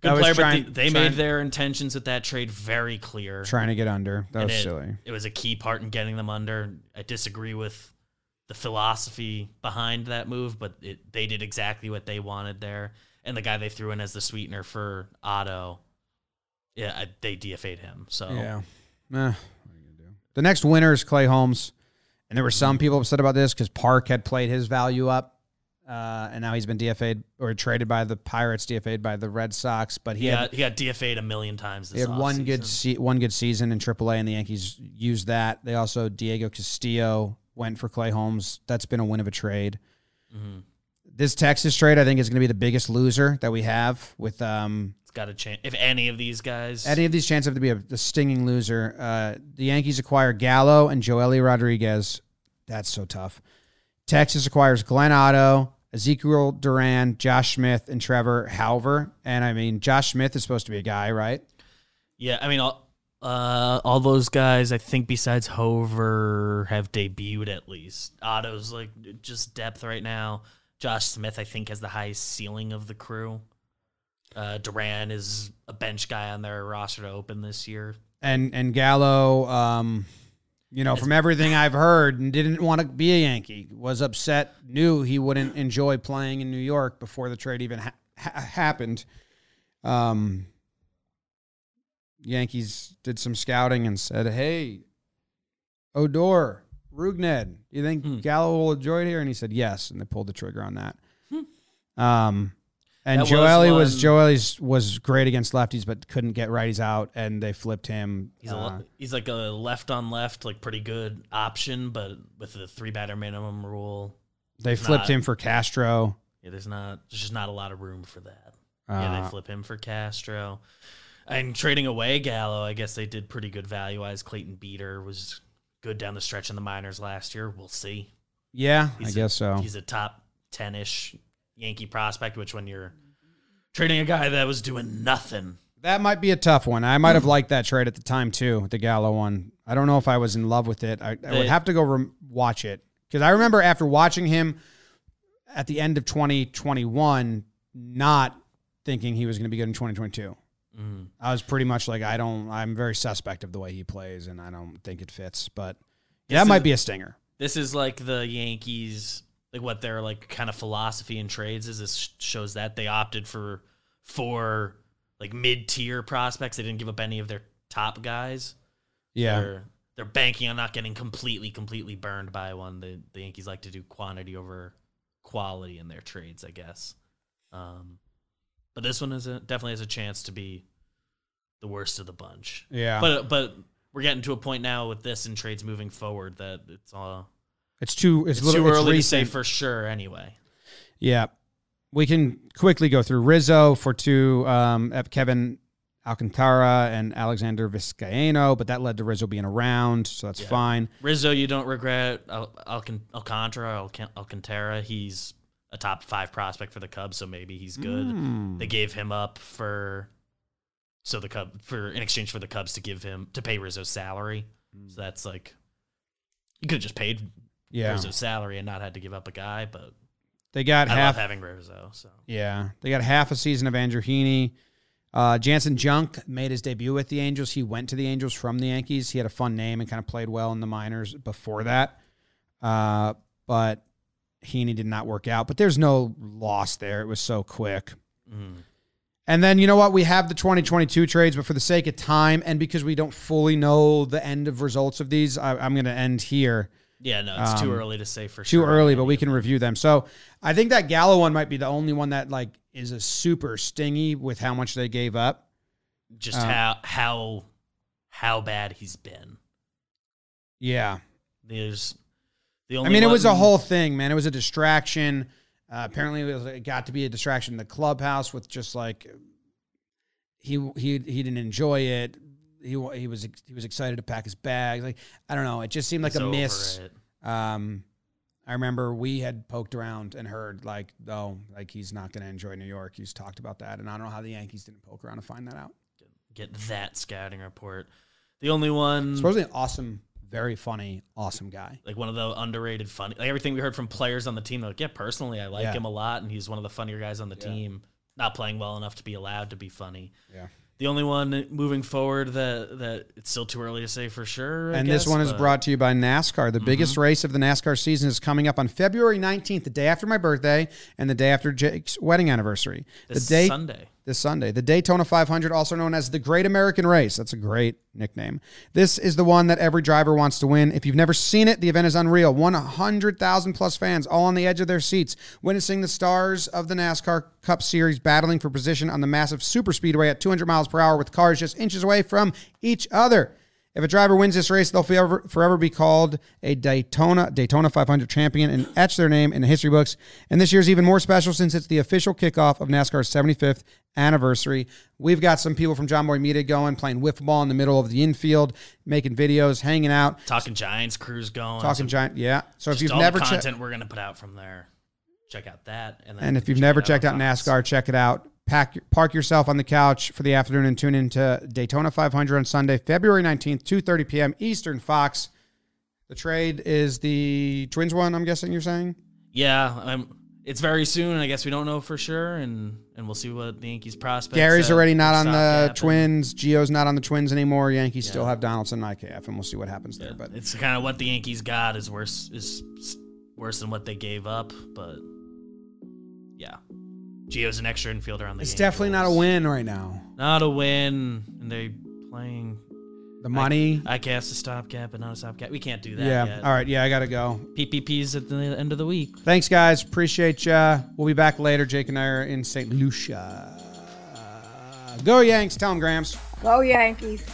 good player, trying- but they, made their intentions with that trade very clear. Trying to get under. That And was it, silly. It was a key part in getting them under. I disagree with the philosophy behind that move, but it, they did exactly what they wanted there. And the guy they threw in as the sweetener for Otto, yeah, I, they DFA'd him. So Yeah. Eh, what are you gonna do? The next winner is Clay Holmes. And there were some people upset about this because Park had played his value up. Uh, and now he's been DFA'd or traded by the Pirates, DFA'd by the Red Sox. But he, he had got, he got DFA'd a million times this They had one good se- one good season in AAA, and the Yankees used that. They also Diego Castillo went for Clay Holmes. That's been a win of a trade. Mm-hmm. This Texas trade, I think, is going to be the biggest loser that we have with um, got a chance. If any of these guys, any of these chances have to be a, a stinging loser. Uh, the Yankees acquire Gallo and Joely Rodriguez. That's so tough. Texas acquires Glenn Otto, Ezekiel Duran, Josh Smith, and Trevor Hauver. And I mean, Josh Smith is supposed to be a guy, right? yeah, I mean, all, uh, all those guys, I think, besides Hauver, have debuted at least. Otto's like just depth right now. Josh Smith, I think, has the highest ceiling of the crew. Uh, Duran is a bench guy on their roster to open this year. And and Gallo, um, you know, from everything I've heard, and didn't want to be a Yankee. Was upset, knew he wouldn't enjoy playing in New York before the trade even ha- ha- happened. Um, Yankees did some scouting and said, "Hey, Odor, Rougned, you think Hmm. Gallo will enjoy it here?" And he said, "Yes," and they pulled the trigger on that. Um, and That was Joely was, one- was great against lefties, but couldn't get righties out, and they flipped him. He's a uh, le- he's like a left on left, like pretty good option, but with the three batter minimum rule, they he's flipped not- him for Castro. yeah, there's not there's just not a lot of room for that. yeah, Uh, they flip him for Castro. And trading away Gallo, I guess they did pretty good value wise. Clayton Beeter was good down the stretch in the minors last year. We'll see. yeah, I He's guess so. He's a top 10 ish Yankee prospect, which when you're trading a guy that was doing nothing, That might be a tough one. I might have liked that trade at the time too, the Gallo one. I don't know if I was in love with it. I, I would have to go rem- watch it because I remember after watching him at the end of 2021, not thinking he was going to be good in 2022. mm, I was pretty much like, I don't. I'm very suspect of the way he plays, and I don't think it fits. But yeah, that might be a stinger. this is like the Yankees, like what their like kind of philosophy in trades is. This shows that they opted for four like mid tier prospects. They didn't give up any of their top guys. Yeah, They're, they're banking on not getting completely, completely burned by one. The, the Yankees like to do quantity over quality in their trades, I guess. Um, but this one is a, definitely has a chance to be the worst of the bunch. yeah. But but we're getting to a point now with this and trades moving forward that it's all it's too. It's, it's, little, too it's early to say for sure. Anyway, Yeah. We can quickly go through Rizzo for two, um, Kevin Alcantara and Alexander Vizcaino, but that led to Rizzo being around, so that's Yeah. fine. Rizzo, you don't regret Al- Alcan- Alcantara, Alcan- Alcantara. He's a top five prospect for the Cubs, so maybe he's good. Mm. They gave him up for so the Cub for in exchange for the Cubs to give him to pay Rizzo's salary. So that's like you could have just paid Yeah. Rizzo's salary and not had to give up a guy, but They got I half. love having Rizzo. So yeah. They got half a season of Andrew Heaney. Uh, Jansen Junk made his debut with the Angels. He went to the Angels from the Yankees. He had a fun name and kind of played well in the minors before that. Uh, but Heaney did not work out. But there's no loss there. It was so quick. mm. And then you know what? We have the 2022 trades, but for the sake of time and because we don't fully know the end of results of these, I, I'm going to end here. Yeah, no, it's too Um, early to say for Too sure. Too early, but we can review them. So I think that Gallo one might be the only one that like is a super stingy with how much they gave up. just uh, how how how bad he's been. Yeah, There's the only. I mean it was a whole thing, man. It was a distraction. Uh, apparently, it, was, it got to be a distraction in the clubhouse with just like he he he didn't enjoy it. He he was he was excited to pack his bags. Like I don't know, it just seemed like he's a miss. it. Um, I remember we had poked around and heard like, oh, like he's not going to enjoy New York. He's talked about that, and I don't know how the Yankees didn't poke around to find that out. Get that scouting report. The only one, Supposedly an awesome, very funny, awesome guy. like one of the underrated funny, like everything we heard from players on the team. They're like, yeah, personally, I like Yeah. him a lot, and he's one of the funnier guys on the team. Not playing well enough to be allowed to be funny. Yeah. The only one moving forward that that it's still too early to say for sure. I and this guess, one is but- brought to you by NASCAR. The biggest mm-hmm. race of the NASCAR season is coming up on February 19th, the day after my birthday and the day after Jake's wedding anniversary. this the day Sunday. This Sunday. The Daytona 500, also known as the Great American Race. That's a great nickname. This is the one that every driver wants to win. If you've never seen it, the event is unreal. 100,000 plus fans, all on the edge of their seats, witnessing the stars of the NASCAR Cup Series battling for position on the massive super speedway at 200 miles per hour with cars just inches away from each other. If a driver wins this race, they'll forever, forever be called a Daytona Daytona 500 champion and etch their name in the history books. And this year's even more special since it's the official kickoff of NASCAR's 75th anniversary. We've got some people from Jomboy Media going, playing wiffle ball in the middle of the infield, making videos, hanging out, Talking Giants crews going. talking some- giant. Yeah. So if you've all never content we're gonna put out from there, check out that. And And if you've never checked out Fox. NASCAR, check it out. Pack, park yourself on the couch for the afternoon and tune into Daytona 500 on Sunday, February 19th, 2.30 p.m. Eastern, Fox. The trade is the Twins one, I'm guessing you're saying? Yeah, um, it's very soon. I guess we don't know for sure, and and we'll see what the Yankees prospects. Gary's already not on the Twins. Gio's not on the Twins anymore. Yankees still have Donaldson and IKF, and we'll see what happens there. But It's kind of what the Yankees got is worse is worse than what they gave up, but yeah, Gio's an extra infielder on the. Game. It's definitely not a win right now. Not a win, and they playing. The money. I cast a stopgap, but not a stopgap. We can't do that. yeah. Yet. All right. Yeah, I got to go. PPPs at the end of the week. Thanks, guys. Appreciate ya. We'll be back later. Jake and I are in St. Lucia. Go Yanks. Tell them, Grams. Go Yankees.